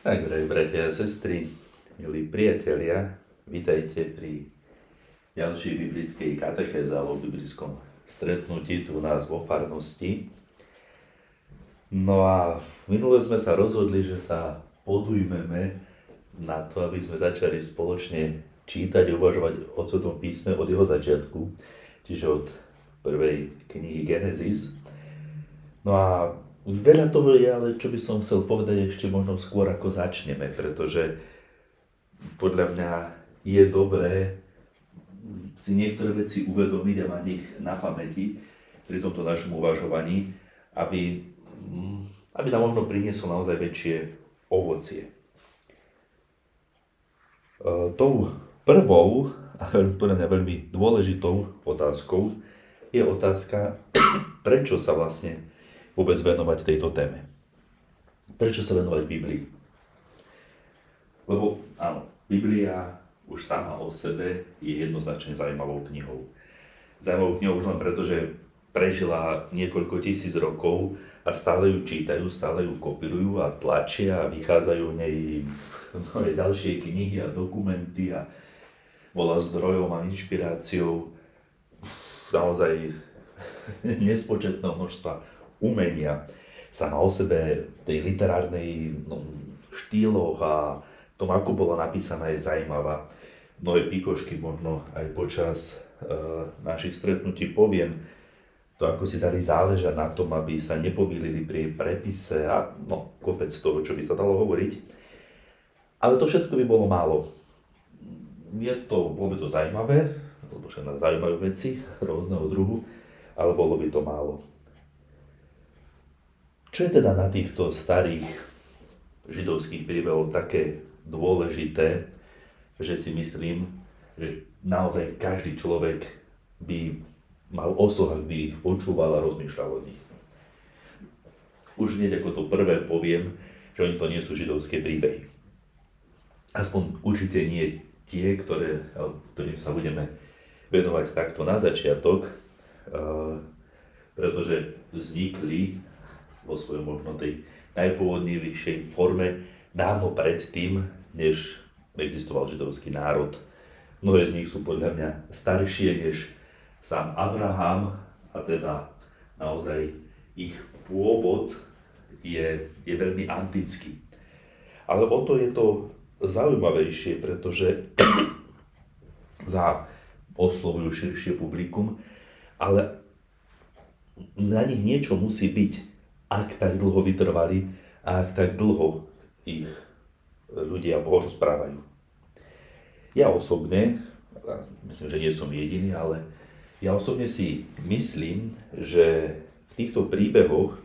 Tak, drahí bratia a sestry, milí priatelia, vítajte pri ďalšej biblickej katechéze alebo biblickom stretnutí tu u nás vo farnosti. No a minule sme sa rozhodli, že sa podujmeme na to, aby sme začali spoločne čítať a uvažovať o Svetom písme od jeho začiatku, čiže od prvej knihy Genesis. No a Veľa toho je, ale čo by som chcel povedať ešte možno skôr ako začneme, pretože podľa mňa je dobré si niektoré veci uvedomiť a mať ich na pamäti pri tomto našom uvažovaní, aby, mm, aby nám možno prinieslo naozaj väčšie ovocie. E, tou prvou a podľa mňa veľmi dôležitou otázkou je otázka, prečo sa vlastne vôbec venovať tejto téme. Prečo sa venovať Biblii? Lebo áno, Biblia už sama o sebe je jednoznačne zaujímavou knihou. Zaujímavou knihou už len preto, že prežila niekoľko tisíc rokov a stále ju čítajú, stále ju kopírujú a tlačia a vychádzajú v nej no, ďalšie knihy a dokumenty a bola zdrojom a inšpiráciou naozaj nespočetného množstva umenia sa má o sebe tej literárnej no, štýloch a tom, ako bola napísaná, je zaujímavá. Mnohé pikošky možno aj počas uh, našich stretnutí poviem, to ako si dali záležať na tom, aby sa nepomýlili pri prepise a no, kopec toho, čo by sa dalo hovoriť. Ale to všetko by bolo málo. Je to, bolo by to zaujímavé, lebo však nás zaujímajú veci rôzneho druhu, ale bolo by to málo. Čo je teda na týchto starých židovských príbehov také dôležité, že si myslím, že naozaj každý človek by mal osoh, ak by ich počúval a rozmýšľal o nich. Už hneď ako to prvé poviem, že oni to nie sú židovské príbehy. Aspoň určite nie tie, ktoré, ktorým sa budeme venovať takto na začiatok, pretože vznikli vo svojom možno tej najpôvodnejšej forme dávno predtým, než existoval židovský národ. Mnohé z nich sú podľa mňa staršie než sám Abraham a teda naozaj ich pôvod je, je veľmi antický. Ale o to je to zaujímavejšie, pretože za oslovujú širšie publikum, ale na nich niečo musí byť ak tak dlho vytrvali a ak tak dlho ich ľudia rozprávajú. Ja osobne, myslím, že nie som jediný, ale ja osobne si myslím, že v týchto príbehoch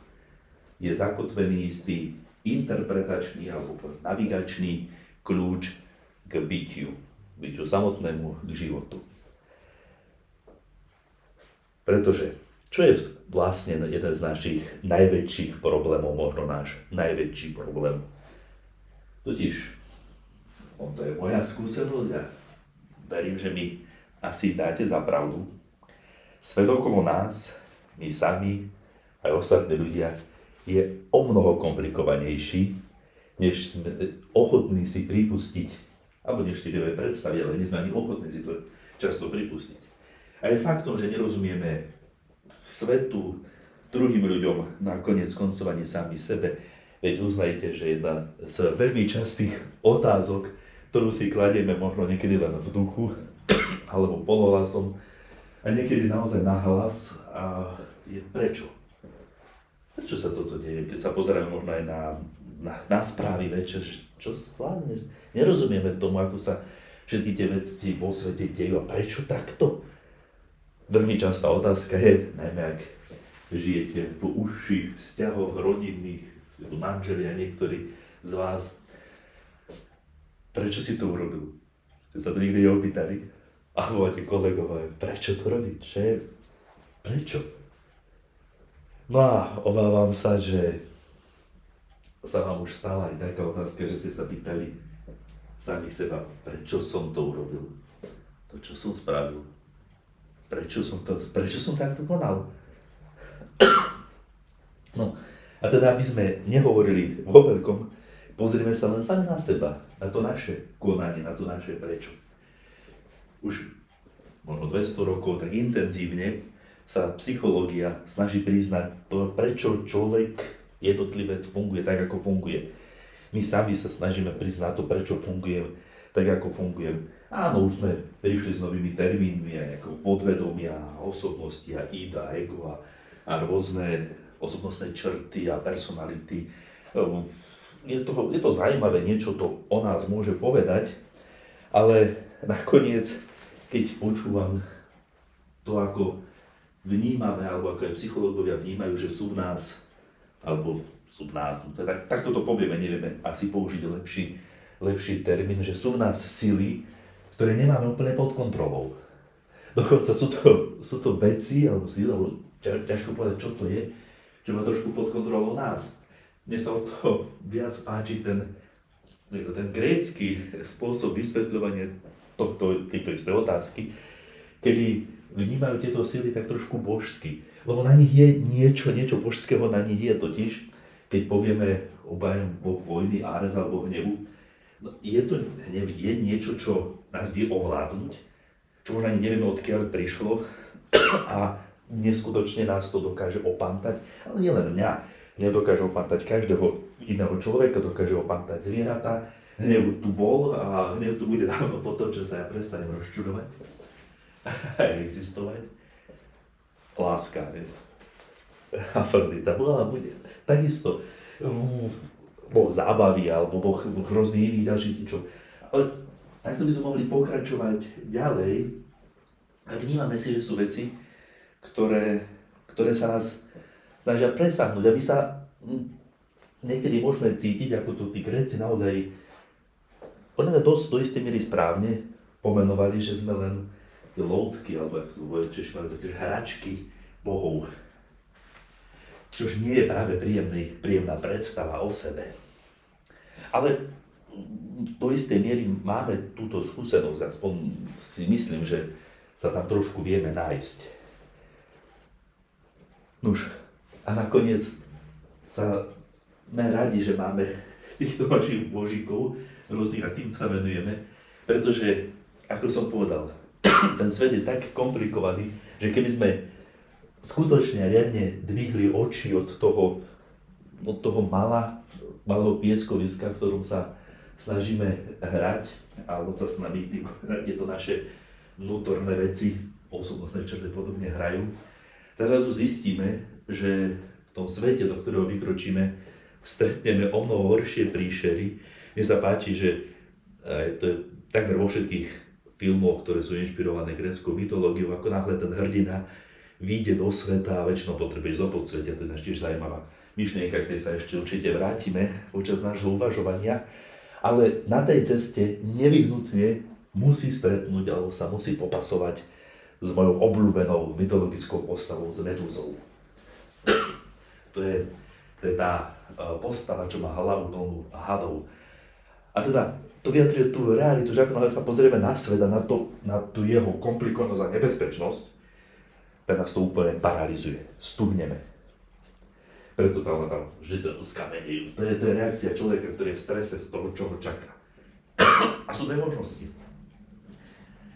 je zakotvený istý interpretačný alebo navigačný kľúč k bytiu, bytiu samotnému, k životu. Pretože čo je vlastne jeden z našich najväčších problémov, možno náš najväčší problém? Totiž, to je moja skúsenosť a verím, že mi asi dáte za pravdu. Svet okolo nás, my sami, aj ostatní ľudia, je o mnoho komplikovanejší, než sme ochotní si pripustiť, alebo než si vieme predstaviť, ale nie sme ani ochotní si to často pripustiť. A je faktom, že nerozumieme svetu, druhým ľuďom, nakoniec koncov ani sami sebe. Veď uznajte, že jedna z veľmi častých otázok, ktorú si kladieme možno niekedy len v duchu, alebo polohlasom, a niekedy naozaj nahlas, a je prečo? Prečo sa toto deje? Keď sa pozeráme možno aj na, na, na správy večer, čo zvládne? Nerozumieme tomu, ako sa všetky tie veci vo svete dejú a prečo takto? Veľmi častá otázka je, najmä ak žijete v užších vzťahoch rodinných, manželia niektorí z vás, prečo si to urobil? Ste sa to nikdy neopýtali? Alebo máte kolegov, prečo to robiť? Šéf, prečo? No a obávam sa, že sa vám už stala aj taká otázka, že ste sa pýtali sami seba, prečo som to urobil? To, čo som spravil, prečo som, to, prečo som takto konal? No, a teda aby sme nehovorili vo veľkom, pozrieme sa len sami na seba, na to naše konanie, na to naše prečo. Už možno 200 rokov tak intenzívne sa psychológia snaží priznať to, prečo človek, jednotlivec funguje tak, ako funguje. My sami sa snažíme priznať to, prečo fungujem tak, ako fungujem. Áno, už sme prišli s novými termínmi, aj ako podvedomia, osobnosti a ida, ego a, a rôzne osobnostné črty a personality. Ehm, je to, je to zaujímavé, niečo to o nás môže povedať, ale nakoniec, keď počúvam to, ako vnímame, alebo ako aj psychológovia vnímajú, že sú v nás, alebo sú v nás, no tak, tak toto povieme, nevieme asi použiť lepší, lepší termín, že sú v nás sily, ktoré nemáme úplne pod kontrolou. Dokonca sú to, sú to veci, alebo sily, alebo ťažko povedať, čo to je, čo má trošku pod kontrolou nás. Mne sa o to viac páči ten, ten grécky spôsob vysvetľovania tohto, tejto istej otázky, kedy vnímajú tieto sily tak trošku božsky. Lebo na nich je niečo, niečo božského na nich je totiž, keď povieme obajem boh vojny, Ares alebo hnevu, no je to hnev, je niečo, čo nás vie ovládnuť, čo možno ani nevieme odkiaľ prišlo a neskutočne nás to dokáže opantať, ale nie len mňa, hnev dokáže opantať každého iného človeka, dokáže opantať zvieratá, hnev tu bol a hnev tu bude dávno potom, čo sa ja prestanem rozčudovať existovať. Láska, je. Afrodita bola a bude. Takisto boh zábavy alebo boh hrozný iný ďalší niečo. Ale takto by sme mohli pokračovať ďalej a vnímame si, že sú veci, ktoré, ktoré sa nás snažia presahnuť. A my sa niekedy môžeme cítiť, ako to tí Gréci naozaj podľa mňa dosť do istej miery správne pomenovali, že sme len tie loutky, alebo ako sa to Češi majú také hračky bohov. Čož nie je práve príjemný, príjemná predstava o sebe. Ale do istej miery máme túto skúsenosť, aspoň si myslím, že sa tam trošku vieme nájsť. Nuž, a nakoniec sa sme radi, že máme týchto vašich božíkov rôznych a tým sa venujeme, pretože, ako som povedal, ten svet je tak komplikovaný, že keby sme skutočne riadne dvihli oči od toho, od toho mala, malého pieskoviska, v ktorom sa snažíme hrať, alebo sa s nami tieto naše vnútorné veci, osobnostné črty podobne hrajú, tak zrazu zistíme, že v tom svete, do ktorého vykročíme, stretneme o mnoho horšie príšery. Mne sa páči, že aj to je takmer vo všetkých filmoch, ktoré sú inšpirované gréckou mytológiou, ako náhle ten hrdina vyjde do sveta a väčšinou potrebuje zo podsvetia, to je tiež zaujímavá myšlienka, ktorej sa ešte určite vrátime počas nášho uvažovania, ale na tej ceste nevyhnutne musí stretnúť alebo sa musí popasovať s mojou obľúbenou mytologickou postavou, s Medúzou. To je, to je tá e, postava, čo má hlavu plnú hadov. A teda to vyjadruje tú realitu, že ako sa pozrieme na svet a na, to, na tú jeho komplikovanosť a nebezpečnosť, tak nás to úplne paralizuje. Stuhneme. Preto tam tam žizel skamenejú. To je, to je reakcia človeka, ktorý je v strese z toho, čo ho čaká. A sú dve možnosti.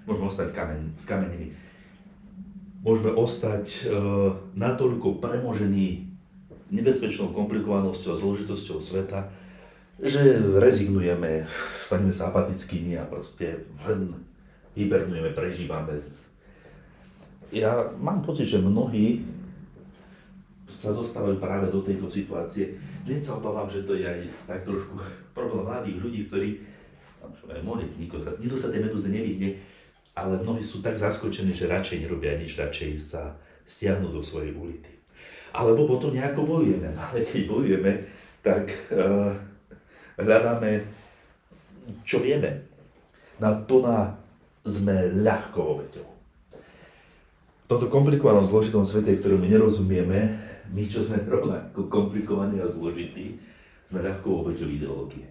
Môžeme ostať kamen, skamenení. Môžeme ostať e, natoľko premožený nebezpečnou komplikovanosťou a zložitosťou sveta, že rezignujeme, staneme sa apatickými a proste len hibernujeme, prežívame. Ja mám pocit, že mnohí sa dostávajú práve do tejto situácie. Dnes sa obávam, že to je aj tak trošku problém mladých ľudí, ktorí, aj mohli, nikto, nikto sa tej medúze nevyhne, ale mnohí sú tak zaskočení, že radšej nerobia nič, radšej sa stiahnu do svojej ulity. Alebo potom nejako bojujeme, ale keď bojujeme, tak uh, hľadáme, čo vieme. Na to na sme ľahko obeťou. V tomto komplikovanom zložitom svete, ktorému nerozumieme, my, čo sme rovnako komplikovaní a zložití, sme ľahko obeťou ideológie.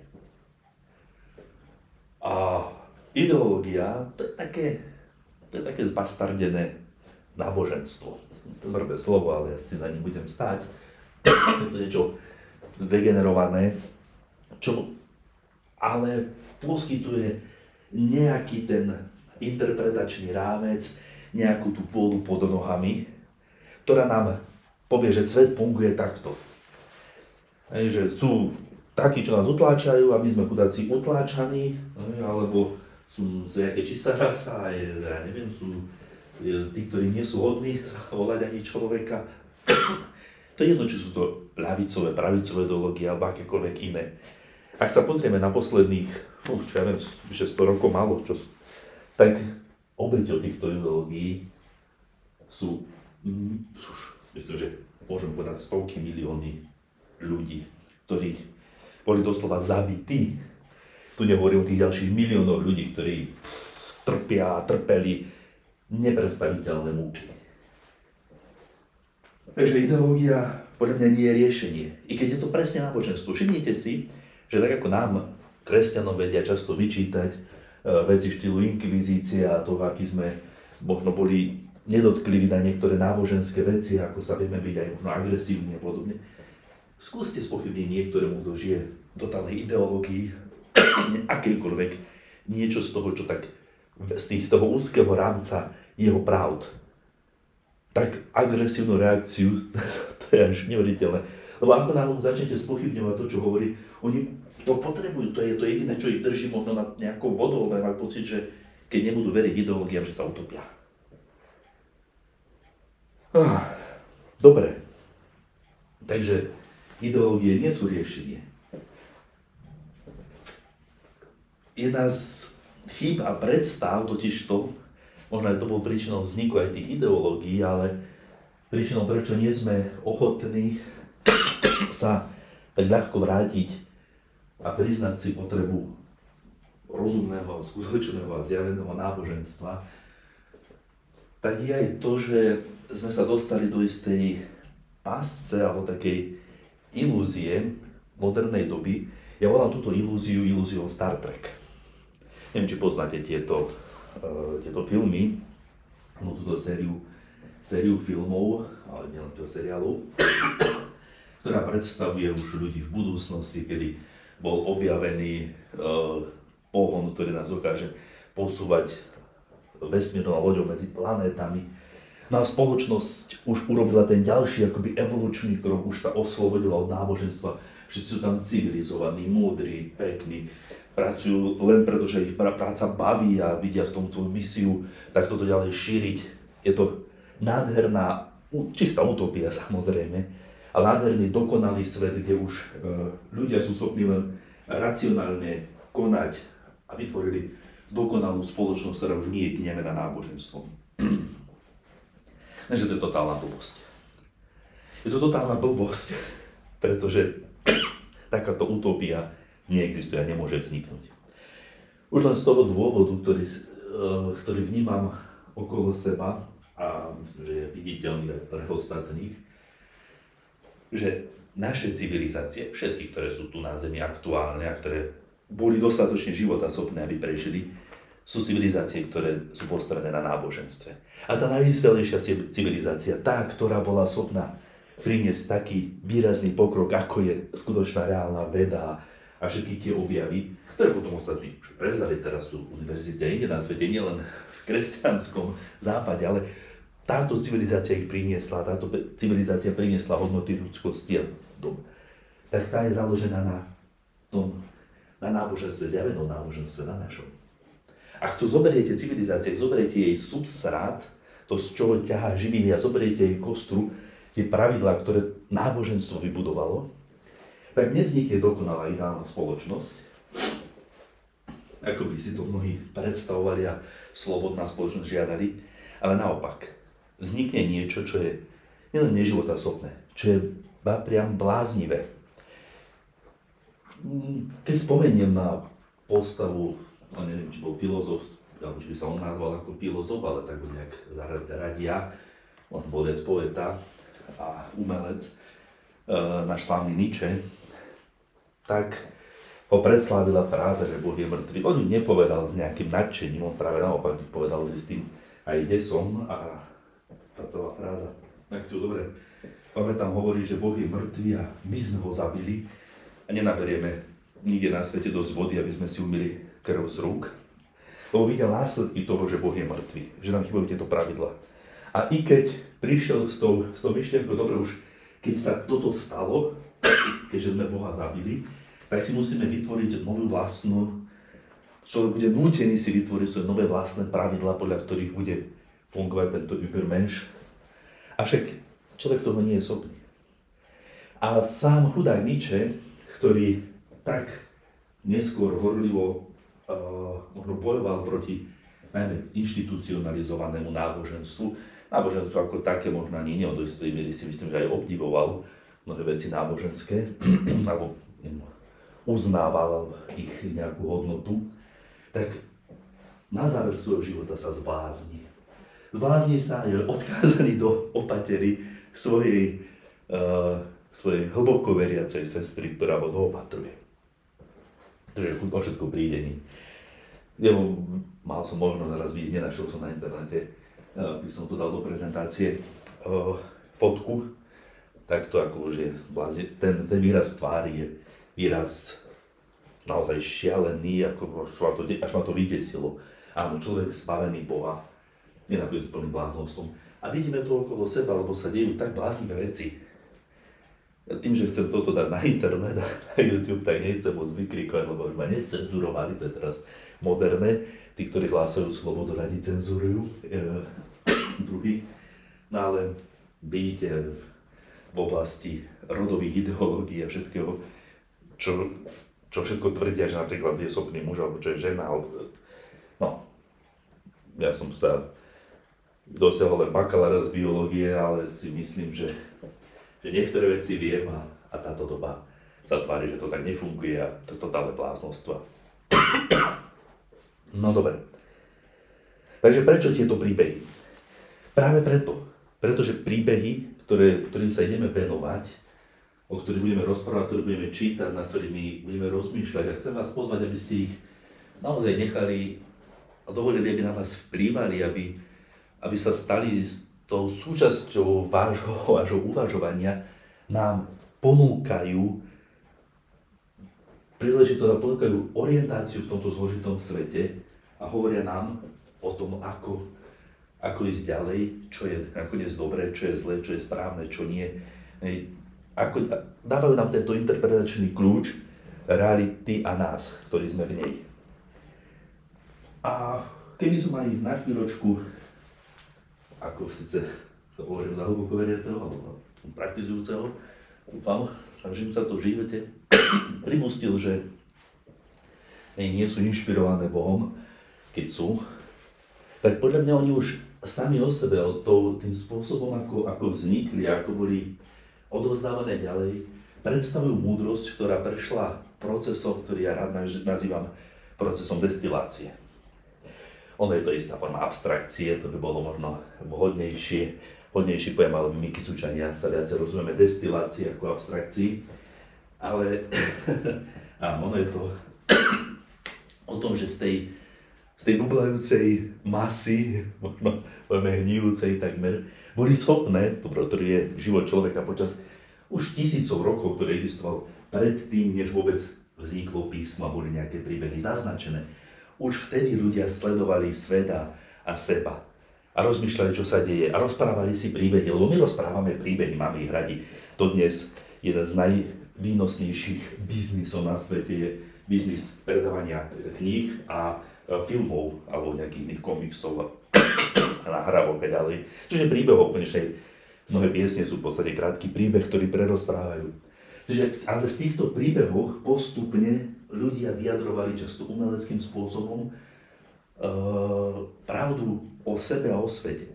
A ideológia, to je také, to je také zbastardené náboženstvo. Tvrdé slovo, ale ja si na ním budem stáť. je to niečo zdegenerované, čo ale poskytuje nejaký ten interpretačný rámec, nejakú tú pôdu pod nohami, ktorá nám povie, že svet funguje takto. Hej, že sú takí, čo nás utláčajú a my sme chudáci utláčaní, alebo sú z nejaké čistá rasa, ja neviem, sú tí, ktorí nie sú hodní volať ani človeka. To je jedno, či sú to ľavicové, pravicové ideológie alebo akékoľvek iné. Ak sa pozrieme na posledných, no už čo ja viem, vyše 100 rokov málo, čo, tak obeťou týchto ideológií sú, mm, už, myslím, že môžem povedať stovky milióny ľudí, ktorí boli doslova zabití. Tu nehovorím o tých ďalších miliónov ľudí, ktorí trpia a trpeli nepredstaviteľné múky. Takže ideológia podľa mňa nie je riešenie. I keď je to presne náboženstvo. Všimnite si, že tak ako nám, kresťanom, vedia často vyčítať e, veci štýlu inkvizícia a toho, aký sme možno boli nedotkliví na niektoré náboženské veci, ako sa vieme byť aj možno agresívni a podobne. Skúste spochybniť niektorému, kto žije v totálnej ideológii, akejkoľvek, niečo z toho, čo tak z tých, toho úzkeho rámca jeho pravd tak agresívnu reakciu, to je až neuveriteľné. Lebo ako náhle začnete spochybňovať to, čo hovorí, oni to potrebujú, to je to jediné, čo ich drží možno nad nejakou vodou, lebo majú pocit, že keď nebudú veriť ideológiám, že sa utopia. Ah, dobre. Takže ideológie nie sú riešenie. Jedna z chýb a predstav totiž to, možno aj to bol príčinou vzniku aj tých ideológií, ale príčinou, prečo nie sme ochotní sa tak ľahko vrátiť a priznať si potrebu rozumného, skutočného a zjaveného náboženstva, tak je aj to, že sme sa dostali do istej pasce alebo takej ilúzie modernej doby. Ja volám túto ilúziu ilúziou Star Trek. Neviem, či poznáte tieto uh, tieto filmy, no túto sériu, sériu filmov, ale nielen toho seriálu, ktorá predstavuje už ľudí v budúcnosti, kedy bol objavený uh, pohon, ktorý nás dokáže posúvať vesmírnou loďou medzi planétami. No a spoločnosť už urobila ten ďalší akoby evolučný krok, už sa oslobodila od náboženstva. Všetci sú tam civilizovaní, múdri, pekní, pracujú len preto, že ich práca baví a vidia v tom tú misiu, tak toto ďalej šíriť. Je to nádherná, čistá utopia samozrejme, ale nádherný dokonalý svet, kde už e, ľudia sú schopní len racionálne konať a vytvorili dokonalú spoločnosť, ktorá už nie je kniemená náboženstvom. Ne, že to je totálna blbosť. Je to totálna blbosť, pretože takáto utopia neexistuje a nemôže vzniknúť. Už len z toho dôvodu, ktorý, eh, ktorý vnímam okolo seba a že je viditeľný aj pre ostatných, že naše civilizácie, všetky, ktoré sú tu na Zemi aktuálne a ktoré boli dostatočne schopné, aby prežili, sú civilizácie, ktoré sú postavené na náboženstve. A tá najvyspelejšia civilizácia, tá, ktorá bola schopná priniesť taký výrazný pokrok, ako je skutočná reálna veda, a všetky tie objavy, ktoré potom ostatní už prevzali, teraz sú univerzity a inde na svete, nielen v kresťanskom západe, ale táto civilizácia ich priniesla, táto civilizácia priniesla hodnoty ľudskosti a dom. Tak tá je založená na tom, na náboženstve, zjavenom náboženstve, na našom. Ak to zoberiete civilizácie, zoberiete jej substrát, to z čoho ťahá živiny a zoberiete jej kostru, tie pravidlá, ktoré náboženstvo vybudovalo, tak nevznikne dokonalá ideálna spoločnosť, ako by si to mnohí predstavovali a slobodná spoločnosť žiadali, ale naopak, vznikne niečo, čo je nielen neživotaschopné, čo je priam bláznivé. Keď spomeniem na postavu, no neviem, či bol filozof, alebo či by sa on nazval ako filozof, ale tak ho nejak zaradia, on bol viac poeta a umelec, eh, náš slavný Nietzsche, tak ho predslávila fráza, že Boh je mŕtvý. On ju nepovedal s nejakým nadšením, on práve naopak povedal s tým aj som a tá celá fráza, ak si ju dobre. Pamätám, hovorí, že Boh je mŕtvý a my sme ho zabili a nenaberieme nikde na svete dosť vody, aby sme si umili krv z rúk. Lebo videl následky toho, že Boh je mŕtvy, že nám chýbajú tieto pravidla. A i keď prišiel s tou, s tou myšlienkou, dobre už, keď sa toto stalo, keďže sme Boha zabili, tak si musíme vytvoriť novú vlastnú, človek bude nútený si vytvoriť svoje nové vlastné pravidla, podľa ktorých bude fungovať tento Übermensch. Avšak človek toho nie je schopný. A sám chudák Nietzsche, ktorý tak neskôr horlivo uh, možno bojoval proti najmä inštitucionalizovanému náboženstvu, náboženstvo ako také možno ani nie, do si myslím, že aj obdivoval mnohé veci náboženské, alebo uznával ich nejakú hodnotu, tak na záver svojho života sa zblázni. Zblázni sa je odkázaný do opatery svojej uh, svojej hlboko veriacej sestry, ktorá ho doopatruje. Takže o všetko prídení. Jeho, mal som možnosť raz vidieť, nenašiel som na internete, by som to dal do prezentácie, fotku, tak to ako už je ten, ten výraz tvári je výraz naozaj šialený, ako až ma to, až ma to vydesilo. Áno, človek spavený Boha, nenapísať plným bláznostom. A vidíme to okolo seba, lebo sa dejú tak bláznivé veci tým, že chcem toto dať na internet a na YouTube, tak nechcem moc vykrikovať, lebo už ma nescenzurovali, to je teraz moderné. Tí, ktorí hlásajú slobodu, radi cenzurujú e, druhých. No ale vidíte v oblasti rodových ideológií a všetkého, čo, čo všetko tvrdia, že napríklad je schopný muž, alebo čo je žena, alebo... No, ja som sa dosiahol len bakalára z biológie, ale si myslím, že že niektoré veci viem a, a táto doba sa tvári, že to tak nefunguje a to totálne bláznostva. No dobre. Takže prečo tieto príbehy? Práve preto. Pretože príbehy, ktoré, ktorým sa ideme venovať, o ktorých budeme rozprávať, ktoré budeme čítať, na ktorými budeme rozmýšľať. A chcem vás pozvať, aby ste ich naozaj nechali a dovolili, aby na vás vplývali, aby, aby sa stali tou súčasťou vášho, vášho uvažovania nám ponúkajú príležitosť a ponúkajú orientáciu v tomto zložitom svete a hovoria nám o tom, ako, ako ísť ďalej, čo je nakoniec dobré, čo je zlé, čo je správne, čo nie. Ako, dávajú nám tento interpretačný kľúč reality a nás, ktorí sme v nej. A keby som aj na chvíľočku ako síce sa považujem za hlboko veriaceho alebo praktizujúceho, dúfam, snažím sa to v živote, pripustil, že nie sú inšpirované Bohom, keď sú, tak podľa mňa oni už sami o sebe, tým spôsobom, ako, ako vznikli, ako boli odovzdávané ďalej, predstavujú múdrosť, ktorá prešla procesom, ktorý ja rád nazývam procesom destilácie. Ono je to istá forma abstrakcie, to by bolo možno vhodnejšie, vhodnejší pojem, ale my Kisučania sa viacej rozumieme destilácii ako abstrakcii. Ale áno, ono je to o tom, že z tej, z tej bublajúcej masy, možno povieme hnijúcej takmer, boli schopné, to ktorý je život človeka počas už tisícov rokov, ktorý existoval predtým, než vôbec vzniklo písmo a boli nejaké príbehy zaznačené už vtedy ľudia sledovali sveta a seba a rozmýšľali, čo sa deje a rozprávali si príbehy, lebo my rozprávame príbehy, máme ich radi. To dnes jeden z najvýnosnejších biznisov na svete je biznis predávania kníh a e, filmov alebo nejakých iných komiksov a nahrávok a ďalej. Čiže príbehov konečnej mnohé piesne sú v podstate krátky príbeh, ktorý prerozprávajú. Čiže, ale v týchto príbehoch postupne ľudia vyjadrovali často umeleckým spôsobom e, pravdu o sebe a o svete.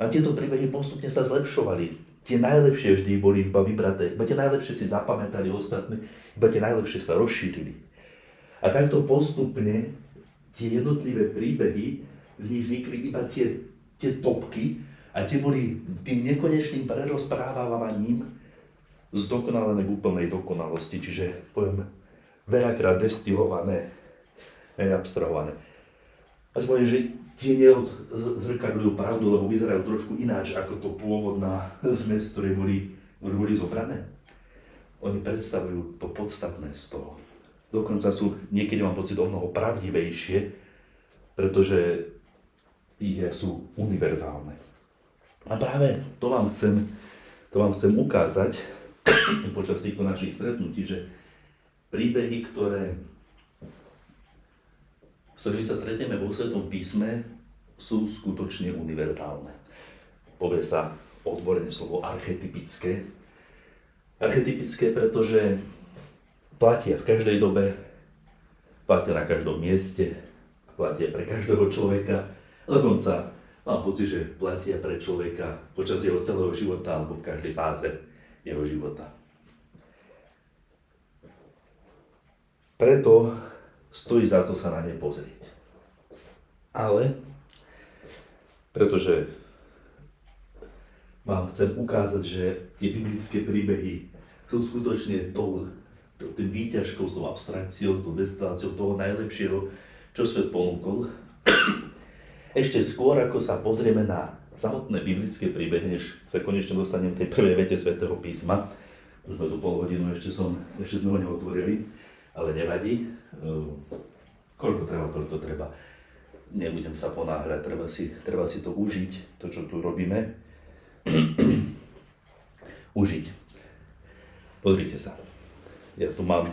A tieto príbehy postupne sa zlepšovali. Tie najlepšie vždy boli iba vybraté, iba tie najlepšie si zapamätali ostatní, iba tie najlepšie sa rozšírili. A takto postupne tie jednotlivé príbehy, z nich vznikli iba tie, tie topky a tie boli tým nekonečným prerozprávaním zdokonalené v úplnej dokonalosti. Čiže poviem, veľakrát destilované, hej, abstrahované. A poviem, že tie neodzrkadľujú pravdu, lebo vyzerajú trošku ináč ako to pôvodná zmes, ktoré boli, ktoré boli zobrané. Oni predstavujú to podstatné z toho. dokonca sú, niekedy mám pocit, o mnoho pravdivejšie, pretože je, sú univerzálne. A práve to vám chcem, to vám chcem ukázať počas týchto našich stretnutí, že príbehy, ktoré, s ktorými sa stretneme vo Svetom písme, sú skutočne univerzálne. Povie sa odborene slovo archetypické. Archetypické, pretože platia v každej dobe, platia na každom mieste, platia pre každého človeka, dokonca mám pocit, že platia pre človeka počas jeho celého života alebo v každej fáze jeho života. Preto stojí za to sa na ne pozrieť. Ale, pretože vám chcem ukázať, že tie biblické príbehy sú skutočne tou, tým výťažkou, tou abstrakciou, tou destiláciou toho najlepšieho, čo svet ponúkol. Ešte skôr, ako sa pozrieme na samotné biblické príbehy, než sa konečne dostanem v tej prvej vete svätého písma, už sme tu pol hodinu, ešte, som, ešte sme ho neotvorili, ale nevadí. Ehm, koľko treba, toľko treba. Nebudem sa ponáhľať, treba si, treba si to užiť, to, čo tu robíme. užiť. Pozrite sa. Ja tu mám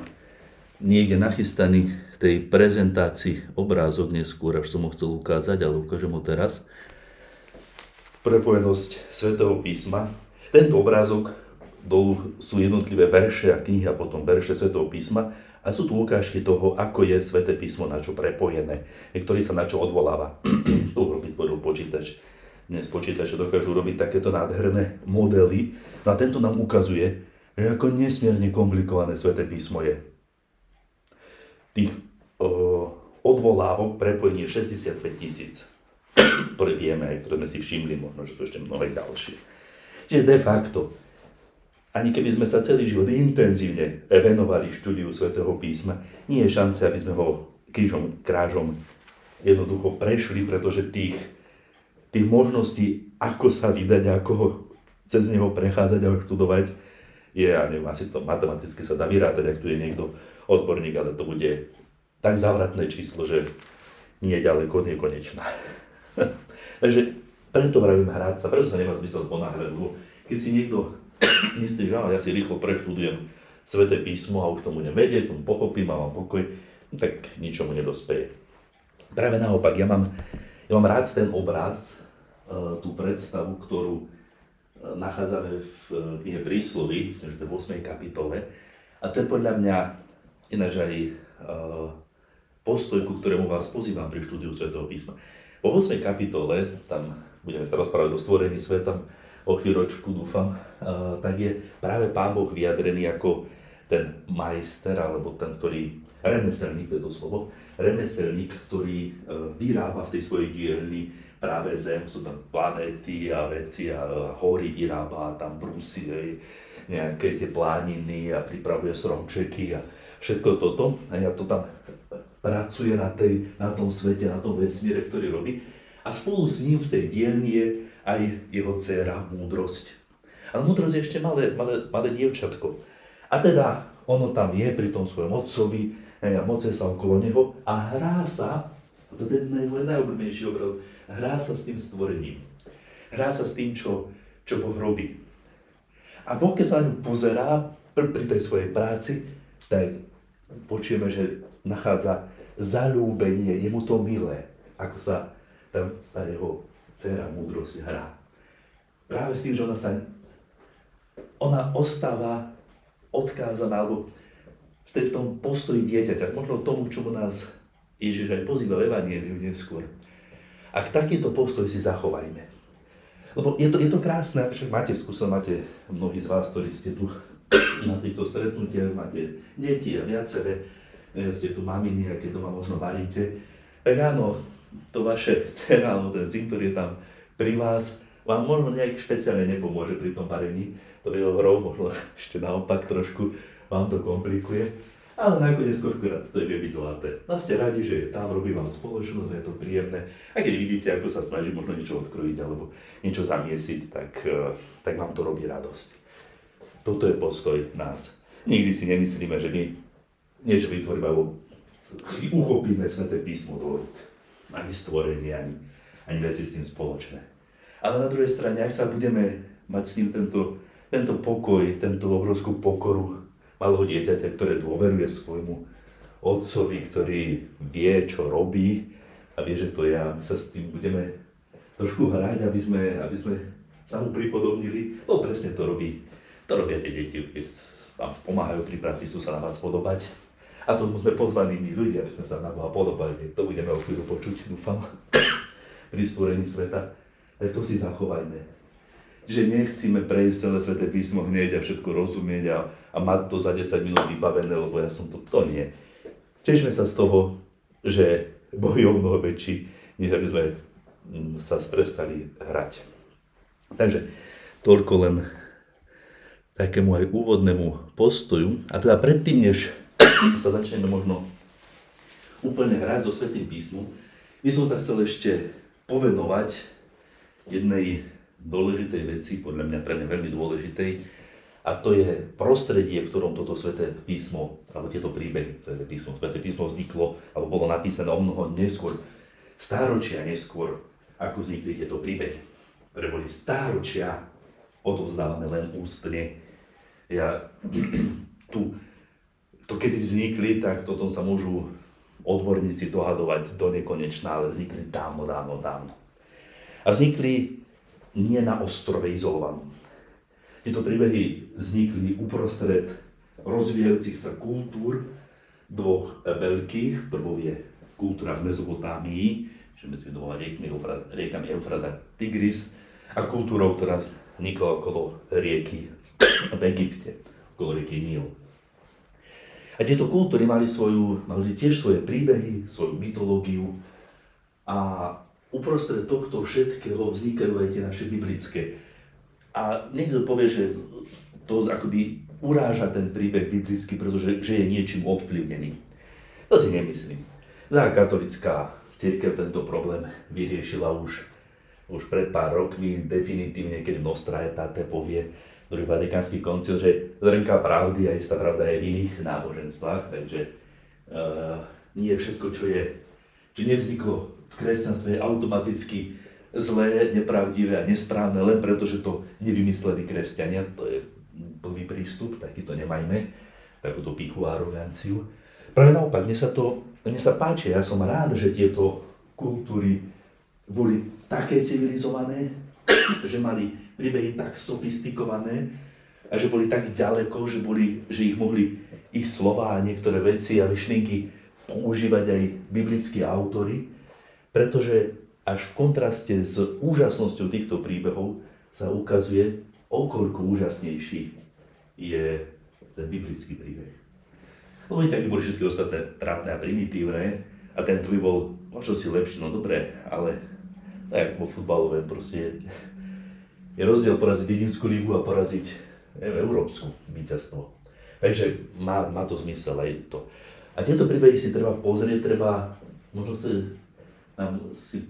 niekde nachystaný v tej prezentácii obrázok neskôr, až som ho chcel ukázať, ale ukážem ho teraz. Prepojenosť Svetého písma. Tento obrázok dolu sú jednotlivé verše a knihy a potom verše Svetého písma a sú tu ukážky toho, ako je Sveté písmo na čo prepojené, ktorý sa na čo odvoláva. to vytvoril počítač. Dnes počítače dokážu robiť takéto nádherné modely. No a tento nám ukazuje, že ako nesmierne komplikované Sveté písmo je. Tých o, odvolávok prepojení 65 tisíc, ktoré vieme, ktoré sme si všimli, možno, že sú ešte mnohé ďalšie. Čiže de facto ani keby sme sa celý život intenzívne venovali štúdiu svätého písma, nie je šance, aby sme ho krížom, krážom jednoducho prešli, pretože tých, tých možností, ako sa vydať, ako ho cez neho prechádzať a študovať, je, ja neviem, asi to matematicky sa dá vyrátať, ak tu je niekto odborník, ale to bude tak zavratné číslo, že nie je ďaleko nekonečná. Takže preto vravím hrať sa, preto sa nemá zmysel ponáhľať, lebo keď si niekto myslíš, že ja si rýchlo preštudujem Sveté písmo a už tomu budem vedieť, tomu pochopím a mám pokoj, tak ničomu nedospeje. Práve naopak, ja mám, ja mám rád ten obraz, e, tú predstavu, ktorú e, nachádzame v e, knihe Príslovy, myslím, že to je v 8. kapitole. A to je podľa mňa ináč aj postoj, ku ktorému vás pozývam pri štúdiu Svetého písma. Po 8. kapitole, tam budeme sa rozprávať o stvorení sveta, o chvíľočku dúfam, tak je práve Pán Boh vyjadrený ako ten majster, alebo ten, ktorý, remeselník, je to slovo, remeselník, ktorý e, vyrába v tej svojej dielni práve zem, sú tam planéty a veci a hory vyrába, a tam brúsi, nejaké tie plániny a pripravuje stromčeky a všetko toto. A ja to tam pracuje na, tej, na tom svete, na tom vesmíre, ktorý robí. A spolu s ním v tej dielni je aj jeho dcéra múdrosť. Ale múdrosť je ešte malé, malé, malé dievčatko. A teda ono tam je pri tom svojom otcovi, moce sa okolo neho a hrá sa, to je ten najobľúbenejší obraz, hrá sa s tým stvorením. Hrá sa s tým, čo, čo Boh robí. A Boh, keď sa na ňu pozerá pri tej svojej práci, tak počujeme, že nachádza zalúbenie, je mu to milé, ako sa tam tá jeho dcera múdrosť hrá. Práve s tým, že ona sa ona ostáva odkázaná, alebo v tom postoji dieťaťa, možno tomu, čomu nás Ježiš aj pozýva v Evangeliu neskôr. Ak takýto postoj si zachovajme. Lebo je to, je to krásne, však máte skúsenosť, máte mnohí z vás, ktorí ste tu na týchto stretnutiach, máte deti a viaceré, ste tu maminy a keď doma možno varíte. Tak áno, to vaše dcera alebo ten syn, ktorý je tam pri vás, vám možno nejak špeciálne nepomôže pri tom varení. To jeho hrou možno ešte naopak trošku vám to komplikuje. Ale nakoniec koľkokrát to vie byť zlaté. A ste radi, že je tam, robí vám spoločnosť, je to príjemné. A keď vidíte, ako sa snaží možno niečo odkrojiť alebo niečo zamiesiť, tak, eh, tak vám to robí radosť. Toto je postoj nás. Nikdy si nemyslíme, že my niečo vytvoríme, alebo uchopíme Sveté písmo do ani stvorenie, ani, ani veci s tým spoločné. Ale na druhej strane, ak sa budeme mať s ním tento, tento pokoj, tento obrovskú pokoru malého dieťaťa, ktoré dôveruje svojmu otcovi, ktorý vie, čo robí a vie, že to je a my sa s tým budeme trošku hrať, aby sme, aby sme sa mu pripodobnili. No presne to robí, to robia tie deti, keď vám pomáhajú pri práci, sú sa na vás podobať. A to sme pozvaní my ľudia, aby sme sa na Boha podobali. To budeme o chvíľu počuť, dúfam, pri stvorení sveta. Ale to si zachovajme. Že nechcíme prejsť celé Sveté písmo hneď a všetko rozumieť a, a mať to za 10 minút vybavené, lebo ja som to, to nie. Tešme sa z toho, že Boh je o mnoho väčší, než aby sme mm, sa sprestali hrať. Takže toľko len takému aj úvodnému postoju. A teda predtým, než sa začneme možno úplne hrať so Svetým písmom, by som sa chcel ešte povenovať jednej dôležitej veci, podľa mňa pre mňa veľmi dôležitej, a to je prostredie, v ktorom toto Sveté písmo, alebo tieto príbehy Sveté písmo, Sveté písmo vzniklo, alebo bolo napísané o mnoho neskôr, stáročia neskôr, ako vznikli tieto príbehy, ktoré boli stáročia odovzdávané len ústne. Ja tu to kedy vznikli, tak toto sa môžu odborníci dohadovať do nekonečná, ale vznikli dávno, dávno, dávno. A vznikli nie na ostrove izolovanom. Tieto príbehy vznikli uprostred rozvíjajúcich sa kultúr dvoch veľkých. Prvou je kultúra v Mezopotámii, že medzi dvoma riekmi, riekami Eufrat a Tigris, a kultúrou, ktorá vznikla okolo rieky v Egypte, okolo rieky Níl. A tieto kultúry mali, svoju, mali tiež svoje príbehy, svoju mytológiu a uprostred tohto všetkého vznikajú aj tie naše biblické. A niekto povie, že to akoby uráža ten príbeh biblický, pretože že je niečím ovplyvnený. To si nemyslím. Za katolická církev tento problém vyriešila už, už pred pár rokmi, definitívne, keď Nostra Aetate povie, druhý vatikánsky koncil, že zrnka pravdy a istá pravda je v iných náboženstvách, takže uh, nie všetko, čo je, čo nevzniklo v kresťanstve, je automaticky zlé, nepravdivé a nesprávne, len preto, že to nevymysleli kresťania. To je blbý prístup, taký to nemajme, takúto píchu a aroganciu. Práve naopak, mne sa to mne sa páči, ja som rád, že tieto kultúry boli také civilizované, že mali príbehy tak sofistikované a že boli tak ďaleko, že, boli, že ich mohli ich slova a niektoré veci a myšlienky používať aj biblickí autory, pretože až v kontraste s úžasnosťou týchto príbehov sa ukazuje, okoľko úžasnejší je ten biblický príbeh. Lebo viete, ak boli všetky ostatné trápne a primitívne, a tento by bol o čo si lepší, no dobre, ale tak vo futbalové proste je rozdiel poraziť dedinskú lígu a poraziť európsku víťazstvo. Takže má, má to zmysel aj to. A tieto príbehy si treba pozrieť, treba možno si, nám, si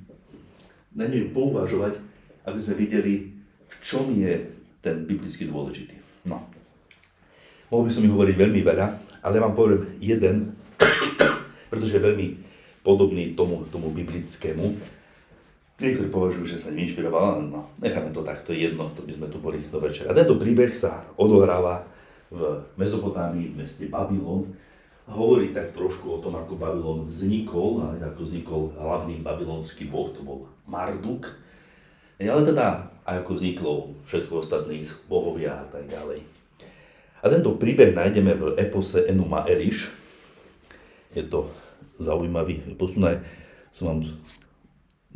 na nej pouvažovať, aby sme videli, v čom je ten biblický dôležitý. No. Mohol by som ich hovoriť veľmi veľa, ale vám poviem jeden, pretože je veľmi podobný tomu, tomu biblickému. Niektorí považujú, že sa ním inšpiroval, no necháme to takto jedno, to by sme tu boli do večera. Tento príbeh sa odohráva v Mezopotámii, v meste Babylon. Hovorí tak trošku o tom, ako Babylon vznikol, a ako vznikol hlavný babylonský boh, to bol Marduk. Ale teda, ako vzniklo všetko ostatní bohovia a tak ďalej. A tento príbeh nájdeme v epose Enuma Eliš. Je to zaujímavý posun, som vám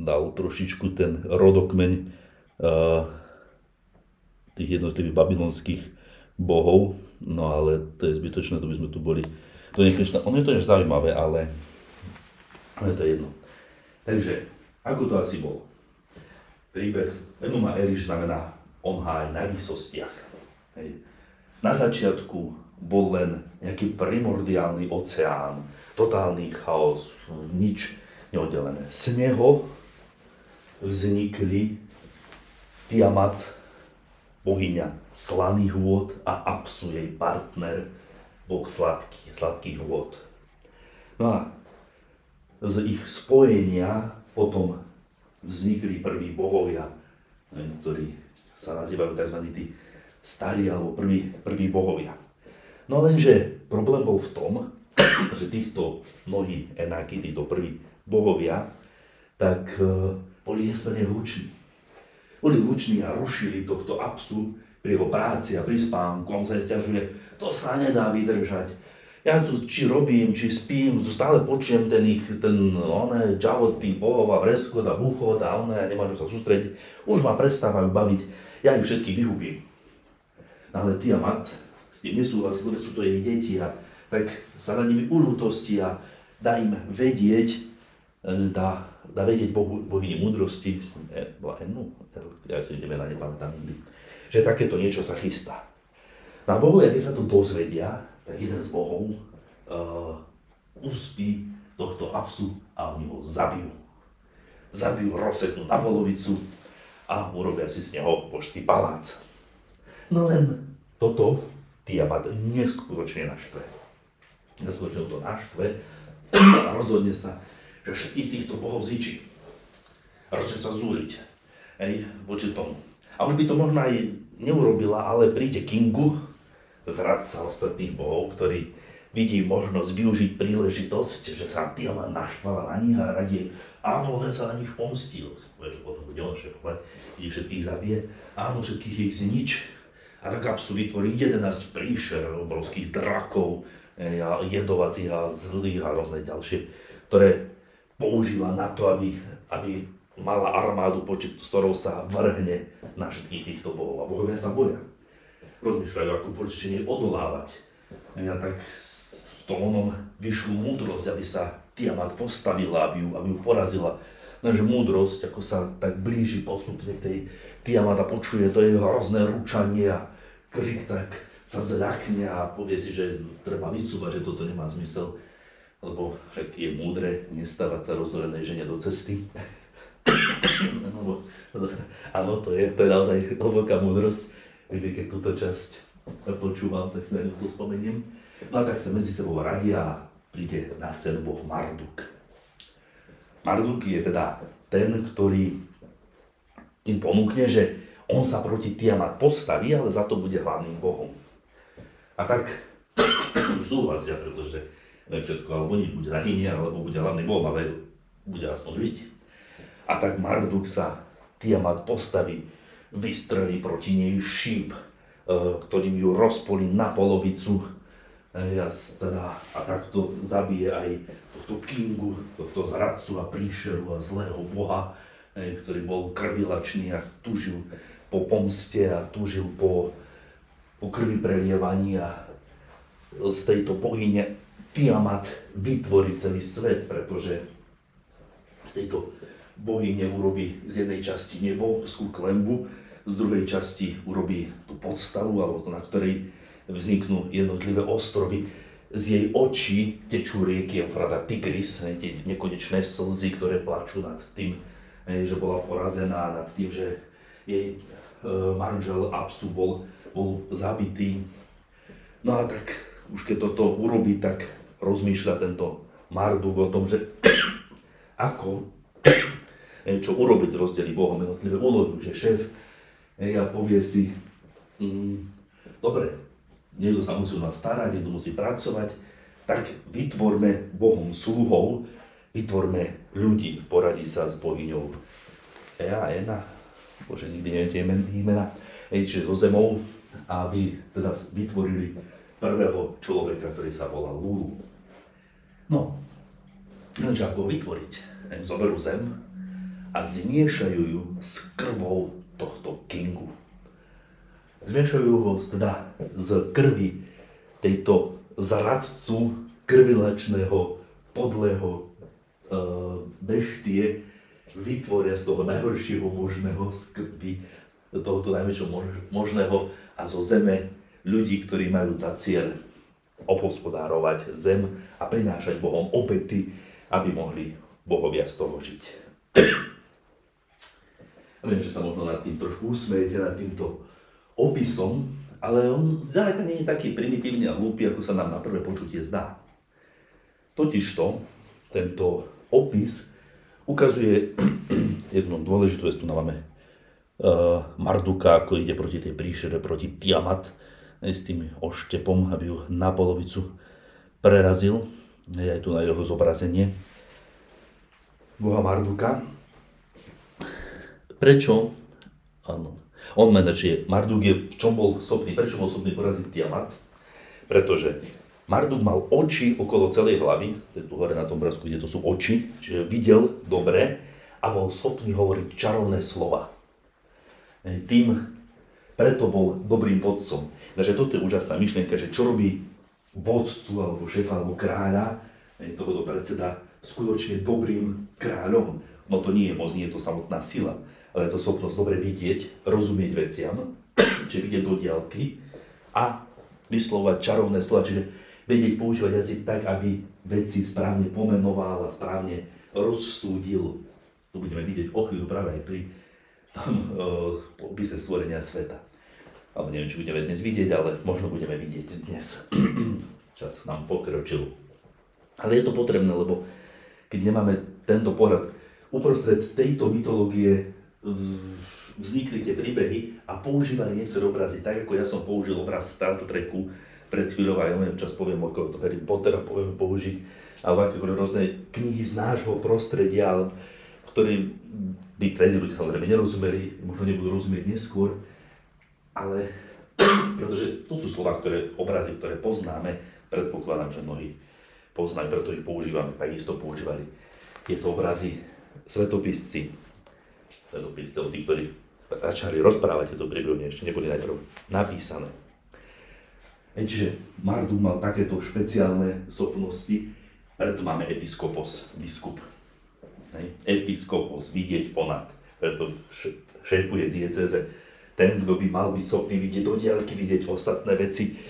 dal trošičku ten rodokmeň uh, tých jednotlivých babylonských bohov, no ale to je zbytočné, to by sme tu boli to nekonečné. Ono je to ešte zaujímavé, ale, ale to je jedno. Takže, ako to asi bolo? Príbeh Enuma Eliš znamená on háj na výsostiach. Hej. Na začiatku bol len nejaký primordiálny oceán, totálny chaos, nič neoddelené. Z neho vznikli Tiamat, bohyňa slaných vôd a Apsu, jej partner, boh sladký, sladkých vôd. No a z ich spojenia potom vznikli prví bohovia, ktorí sa nazývajú tzv. tí starí alebo prví, prví bohovia. No lenže problém bol v tom, že týchto mnohí enáky, títo prví bohovia, tak e, boli nesmierne hluční. Boli hluční a rušili tohto apsu pri jeho práci a pri spánku. On sa stiažuje, to sa nedá vydržať. Ja tu či robím, či spím, tu stále počujem ten ich, ten, oné, džavoty, bohov a vreskot a buchot a oné, nemôžem sa sústrediť. Už ma prestávajú baviť, ja ich všetkých vyhubím. No ale Tiamat s tým nesúhlasil, sú to jej deti a tak sa na nimi ulútosti a dá im vedieť, e, dá, vedieť Bohu, bohyni múdrosti, e, bola Ennu, ja si tie mená nepamätám nikdy, že takéto niečo sa chystá. No a bohovia, keď sa to dozvedia, tak jeden z bohov uh, uspí tohto apsu a oni ho zabijú. Zabijú, rozseknú na polovicu a urobia si z neho božský palác. No len toto Tiamat neskutočne naštve neskutočne to naštve a rozhodne sa, všetkých týchto bohov zničí. A začne sa zúriť hej, voči tomu. A už by to možno aj neurobila, ale príde Kingu, zradca ostatných bohov, ktorý vidí možnosť využiť príležitosť, že sa Tiama naštvala na nich a radie, áno, len sa na nich pomstil. Že potom bude on šepovať, kde všetkých zabije, áno, všetkých ich znič. A tak Apsu vytvorí 11 príšer, obrovských drakov, a jedovatých a zlých a rôzne ďalšie, ktoré používa na to, aby, aby mala armádu, počet, s ktorou sa vrhne na všetkých týchto bohov. A bohovia sa boja. Rozmýšľajú, ako počtenie odolávať. A tak v tom onom vyšľú múdrosť, aby sa Tiamat postavila, aby ju, aby ju porazila. Lenže múdrosť, ako sa tak blíži postupne k tej Tiamat a počuje to jej hrozné ručanie a krik, tak sa zľakne a povie si, že treba vycúvať, že toto nemá zmysel, lebo však je múdre nestávať sa rozhorenej žene do cesty. no, áno, to je, to je naozaj hlboká múdrosť. Vždy, keď túto časť počúvam, tak si na ňu to spomeniem. No a tak sa medzi sebou radia a príde na scénu boh Marduk. Marduk je teda ten, ktorý im ponúkne, že on sa proti Tiamat postaví, ale za to bude hlavným bohom. A tak súhlasia, pretože všetko alebo nič, buď rahynie, alebo bude hlavný boh, ale bude aspoň žiť. A tak Marduk sa Tiamat postaví, vystrelí proti nej šíp, e, ktorým ju rozpolí na polovicu e, teda, a takto zabije aj tohto Kingu, tohto zradcu a príšeru a zlého boha, e, ktorý bol krvilačný a túžil po pomste a túžil po o krvi prelievaní a z tejto bohyne Tiamat vytvorí celý svet, pretože z tejto bohyne urobí z jednej časti nebo, klembu, z druhej časti urobí tú podstavu, alebo to, na ktorej vzniknú jednotlivé ostrovy. Z jej očí tečú rieky Eufrata Tigris, tie nekonečné slzy, ktoré plačú nad tým, že bola porazená, nad tým, že jej e, manžel Apsu bol bol zabitý. No a tak už keď toto urobí, tak rozmýšľa tento Marduk o tom, že ako čo urobiť, rozdeli Bohom jednotlivé úlohy, že šéf a povie si, mm, dobre, niekto sa musí o nás starať, niekto musí pracovať, tak vytvorme Bohom sluhov, vytvorme ľudí, poradí sa s bohyňou Ea, Ena, bože, nikdy neviem tie imena, čiže so zemou, aby teda vytvorili prvého človeka, ktorý sa volal Lulu. No, lenže ako ho vytvoriť? Zoberú zem a zmiešajú ju s krvou tohto Kingu. Zmiešajú ho teda z krvi tejto zradcu krvilačného, podlého e, beštie, vytvoria z toho najhoršieho možného krvi tohoto najväčšieho možného a zo zeme ľudí, ktorí majú za cieľ opospodárovať zem a prinášať Bohom obety, aby mohli bohovia z toho žiť. A viem, že sa možno nad tým trošku usmejete, nad týmto opisom ale on zďaleka nie je taký primitívny a hlúpy, ako sa nám na prvé počutie zdá. Totižto tento opis ukazuje jednu dôležitú vec, tu máme uh, Marduka, ako ide proti tej príšere, proti Tiamat, aj s tým oštepom, aby ju na polovicu prerazil. Je aj tu na jeho zobrazenie Boha Marduka. Prečo? Áno. On manažuje. Marduk je, v čom bol schopný, prečo bol schopný poraziť Tiamat? Pretože Marduk mal oči okolo celej hlavy, to je tu hore na tom obrázku, kde to sú oči, čiže videl dobre a bol schopný hovoriť čarovné slova. Tým preto bol dobrým vodcom. Takže toto je úžasná myšlienka, že čo robí vodcu alebo šéfa alebo kráľa, toho predseda, skutočne dobrým kráľom. No to nie je moc, nie je to samotná sila, ale je to schopnosť dobre vidieť, rozumieť veciam, čiže vidieť do diálky a vyslovať čarovné slova, čiže vedieť používať jazyk tak, aby veci správne pomenoval a správne rozsúdil. To budeme vidieť o chvíľu práve aj pri tom uh, opise stvorenia sveta. Alebo neviem, či budeme dnes vidieť, ale možno budeme vidieť dnes. Čas nám pokročil. Ale je to potrebné, lebo keď nemáme tento pohľad, uprostred tejto mytológie vznikli tie príbehy a používali niektoré obrazy, tak ako ja som použil obraz Star Treku pred chvíľou, aj ja čas poviem ako to Harry Pottera poviem použiť, alebo akékoľvek rôzne knihy z nášho prostredia, ktoré by vtedy ľudia samozrejme nerozumeli, možno nebudú rozumieť neskôr, ale pretože to sú slova, ktoré, obrazy, ktoré poznáme, predpokladám, že mnohí poznajú, preto ich používame, takisto používali tieto obrazy svetopisci, svetopisci, tých, ktorí začali rozprávať tieto príbehy, ešte neboli najprv napísané. E, čiže Marduk mal takéto špeciálne schopnosti, preto máme episkopos, biskup. Hej. Episkopos, vidieť ponad, preto šéfuje dieceze ten, kto by mal byť schopný vidieť do diaľky, vidieť ostatné veci,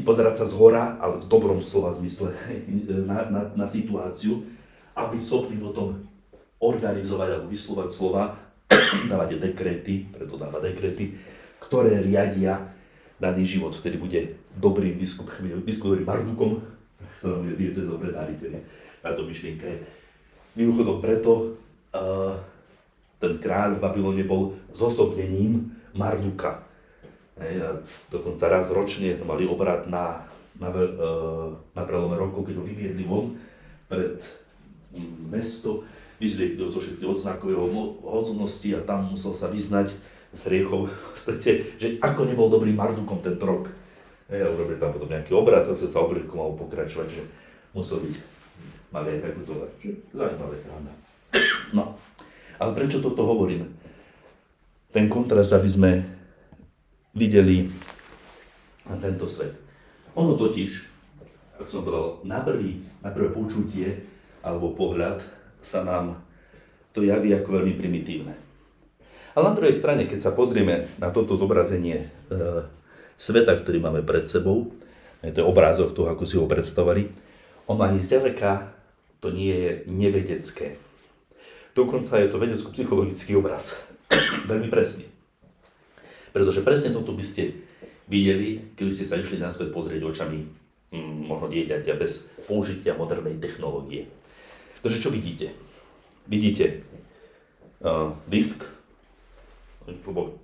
pozerať sa z hora, ale v dobrom slova zmysle, na, na, na situáciu, aby schopný potom organizovať alebo vyslovať slova, dávať dekrety, preto dáva dekrety, ktoré riadia daný život. Vtedy bude dobrým biskupom, biskup dobrým Mardukom, sa nám bude diece dobre dariteľ. Táto myšlienka je mimochodom preto, uh, ten kráľ v Babylone bol zosobnením Marduka. Hej, a dokonca raz ročne to mali obrad na, na, e, na prelome rokov, keď ho vyviedli von pred mesto, vyzliekli ho zo všetkých odznakov jeho hodnosti a tam musel sa vyznať s riechou strete, že ako nebol dobrý Mardukom ten rok. Hej, a urobili tam potom nejaký obrad, zase sa oblievku mal pokračovať, že musel byť, mali aj takúto, zaujímavé sranda. No, ale prečo toto hovorím? Ten kontrast, aby sme videli na tento svet. Ono totiž, ako som povedal, na, prvý, na prvé počutie alebo pohľad sa nám to javí ako veľmi primitívne. Ale na druhej strane, keď sa pozrieme na toto zobrazenie e, sveta, ktorý máme pred sebou, je to obrázok toho, ako si ho predstavali, ono ani zďaleka to nie je nevedecké. Dokonca je to vedecko-psychologický obraz. veľmi presný. Pretože presne toto by ste videli, keby ste sa išli na svet pozrieť očami hm, možno dieťaťa bez použitia modernej technológie. Takže čo vidíte? Vidíte uh, disk,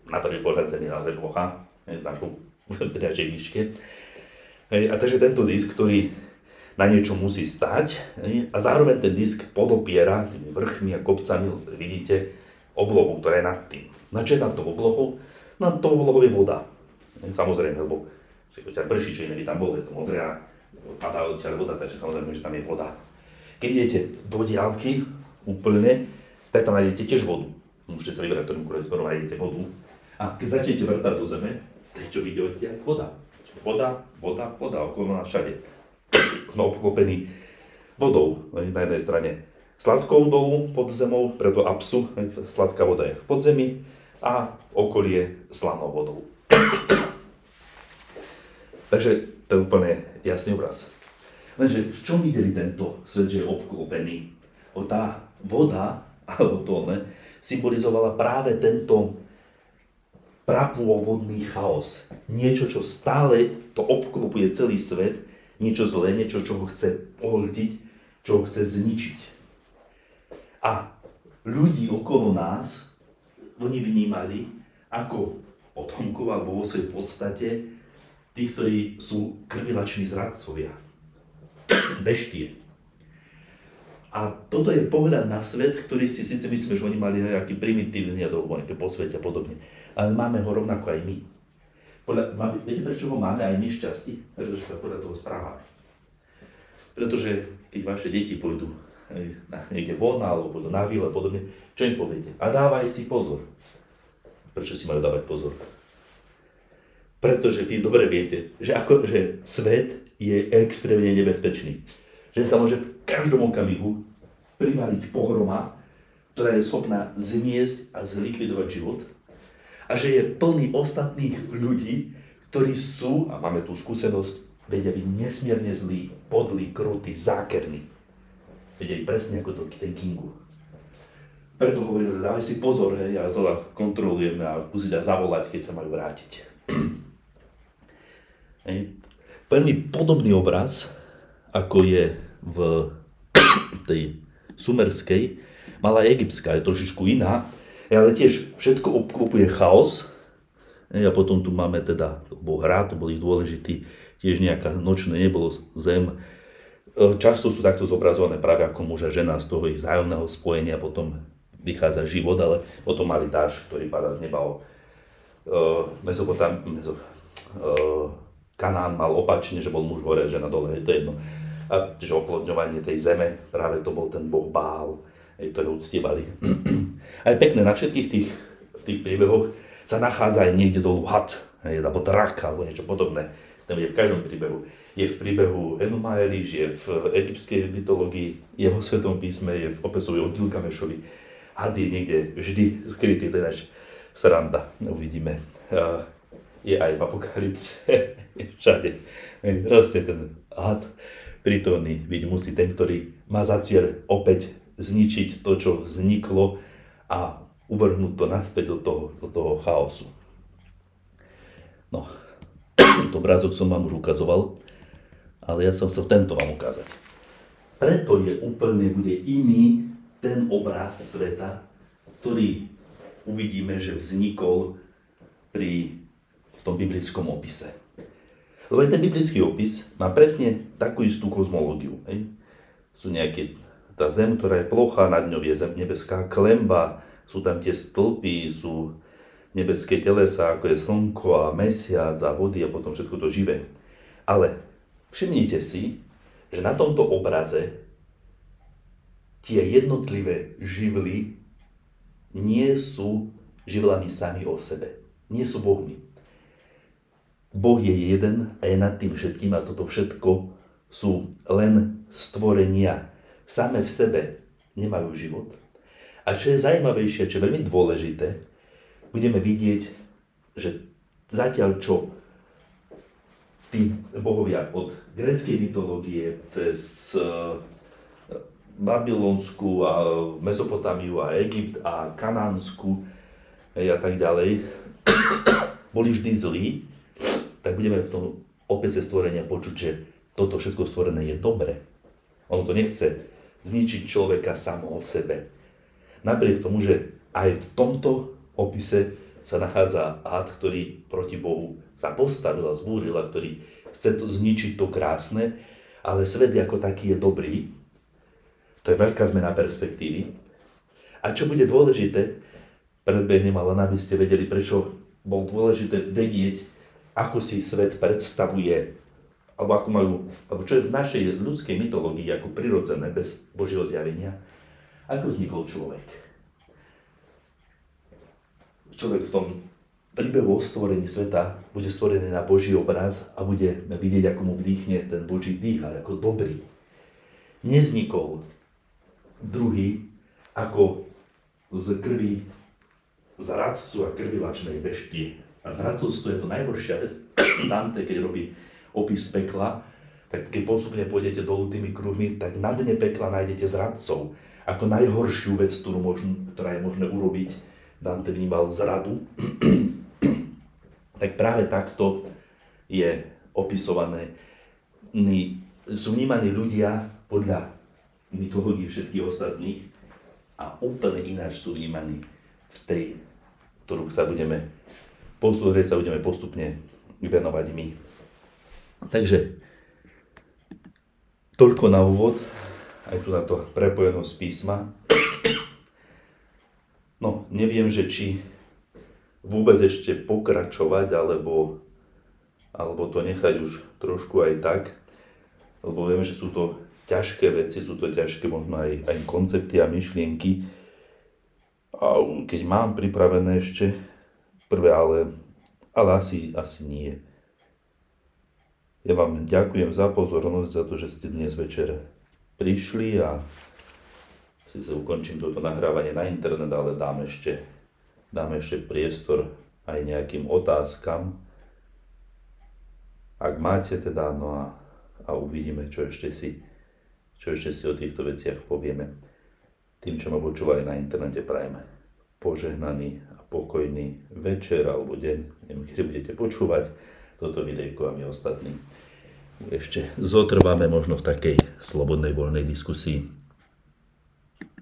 na prvý pohľad Zem je plocha, s našou priačej výške. A takže tento disk, ktorý na niečo musí stať a zároveň ten disk podopiera tými vrchmi a kopcami, vidíte, oblohu, ktorá je nad tým. Na čo je nad tou oblohou? Na to oblohou je voda. Samozrejme, lebo ťa prší, či by tam bol, je to modré a padá odtiaľ voda, takže samozrejme, že tam je voda. Keď idete do diálky úplne, tak tam nájdete tiež vodu. Môžete sa vybrať, ktorým kurve smerom nájdete vodu. A keď začnete vrtať do zeme, tak čo vidíte? Voda. Voda, voda, voda, okolo nás všade. Sme obklopení vodou na jednej strane sladkou dolu pod zemou, preto apsu, sladká voda je v podzemí, a okolie slanou vodou. Takže to je úplne jasný obraz. Lenže v čom videli tento svet, že je obklopený? O tá voda, alebo to ne, symbolizovala práve tento prapôvodný chaos. Niečo, čo stále to obklopuje celý svet, niečo zlé, niečo, čo ho chce pohltiť, čo ho chce zničiť. A ľudí okolo nás, oni vnímali ako potomkov alebo vo svojej podstate tí, ktorí sú krvilační zradcovia, beštie. A toto je pohľad na svet, ktorý si síce myslíme, že oni mali nejaký primitívny a nejaké po svete a podobne. Ale máme ho rovnako aj my. Podľa, viete, prečo ho máme aj my šťastí? Pretože sa podľa toho správame. Pretože keď vaše deti pôjdu niekde von alebo pôjdu na výle a podobne, čo im poviete? A dávaj si pozor. Prečo si majú dávať pozor? Pretože vy dobre viete, že, ako, že svet je extrémne nebezpečný že sa môže v každom okamihu privaliť pohroma, ktorá je schopná zmiesť a zlikvidovať život a že je plný ostatných ľudí, ktorí sú, a máme tú skúsenosť, vedia byť nesmierne zlí, podlí, krutí, zákerní. Vedia presne ako to ten Kingu. Preto hovorím, dávaj si pozor, hej, ja to kontrolujem a musíte zavolať, keď sa majú vrátiť. hej. Veľmi podobný obraz ako je v tej sumerskej, malá egyptská je trošičku iná, ale tiež všetko obklopuje chaos. A potom tu máme teda hrá, to boli dôležitý, tiež nejaká nočné nebolo zem. E, často sú takto zobrazované práve ako muž a žena z toho ich vzájomného spojenia, potom vychádza život, ale potom mali dáž, ktorý padá z neba o uh, Kanán mal opačne, že bol muž hore, žena dole, to je jedno a že oplodňovanie tej zeme, práve to bol ten boh Bál, ktoré uctievali. A je pekné, na všetkých tých, v tých príbehoch sa nachádza aj niekde dolu had, alebo drak, alebo niečo podobné. Ten je v každom príbehu. Je v príbehu Enuma Eliš, je v egyptskej mytológii, je vo Svetom písme, je v opesovi o Gilgamešovi. Had je niekde vždy skrytý, to je náš sranda, uvidíme. Je aj v apokalypse, všade. Rastie ten had prítomný byť musí ten, ktorý má za cieľ opäť zničiť to, čo vzniklo a uvrhnúť to naspäť do toho, do toho chaosu. No, obrázok som vám už ukazoval, ale ja som chcel tento vám ukázať. Preto je úplne bude iný ten obraz sveta, ktorý uvidíme, že vznikol pri, v tom biblickom opise. Lebo ten biblický opis má presne takú istú kozmológiu. Hej. Sú nejaké, tá zem, ktorá je plochá, nad ňou je zem, nebeská klemba, sú tam tie stĺpy, sú nebeské telesa, ako je slnko a mesiac a vody a potom všetko to živé. Ale všimnite si, že na tomto obraze tie jednotlivé živly nie sú živlami sami o sebe. Nie sú bohmi. Boh je jeden a je nad tým všetkým a toto všetko sú len stvorenia. Same v sebe nemajú život. A čo je zaujímavejšie, čo je veľmi dôležité, budeme vidieť, že zatiaľ čo tí bohovia od gréckej mytológie cez eh, Babylonsku a Mesopotamiu a Egypt a Kanánsku a tak ďalej, boli vždy zlí, tak budeme v tom opise stvorenia počuť, že toto všetko stvorené je dobre. Ono to nechce zničiť človeka samo od sebe. Napriek tomu, že aj v tomto opise sa nachádza had, ktorý proti Bohu sa postavil a zbúril a ktorý chce to zničiť to krásne, ale svet ako taký je dobrý. To je veľká zmena perspektívy. A čo bude dôležité, predbehnem, ale aby ste vedeli, prečo bol dôležité vedieť, ako si svet predstavuje, alebo ako majú, alebo čo je v našej ľudskej mytológii ako prirodzené bez Božieho zjavenia, ako vznikol človek. Človek v tom príbehu o stvorení sveta bude stvorený na Boží obraz a bude vidieť, ako mu vdýchne ten Boží dých, ale ako dobrý. Neznikol druhý ako z krvi zradcu a krvilačnej beštie, a zradcovstvo je to najhoršia vec. Dante, keď robí opis pekla, tak keď postupne pôjdete dolu tými kruhmi, tak na dne pekla nájdete zradcov. Ako najhoršiu vec, ktorú možno, ktorá je možné urobiť, Dante vnímal zradu. tak práve takto je opisované, sú vnímaní ľudia podľa mytológie všetkých ostatných a úplne ináč sú vnímaní v tej, ktorú sa budeme, postupne sa budeme postupne venovať my. Takže toľko na úvod, aj tu na to prepojenosť písma. No, neviem, že či vôbec ešte pokračovať, alebo, alebo to nechať už trošku aj tak, lebo viem, že sú to ťažké veci, sú to ťažké možno aj, aj koncepty a myšlienky. A keď mám pripravené ešte prvé, ale, ale asi, asi nie. Ja vám ďakujem za pozornosť, za to, že ste dnes večer prišli a si sa ukončím toto nahrávanie na internet, ale dám ešte, dám ešte priestor aj nejakým otázkam. Ak máte teda, no a, a uvidíme, čo ešte, si, čo ešte si o týchto veciach povieme. Tým, čo ma počúvali na internete, prajeme požehnaný a pokojný večer alebo deň, neviem, kedy budete počúvať toto videjko a my ostatní ešte zotrváme možno v takej slobodnej voľnej diskusii.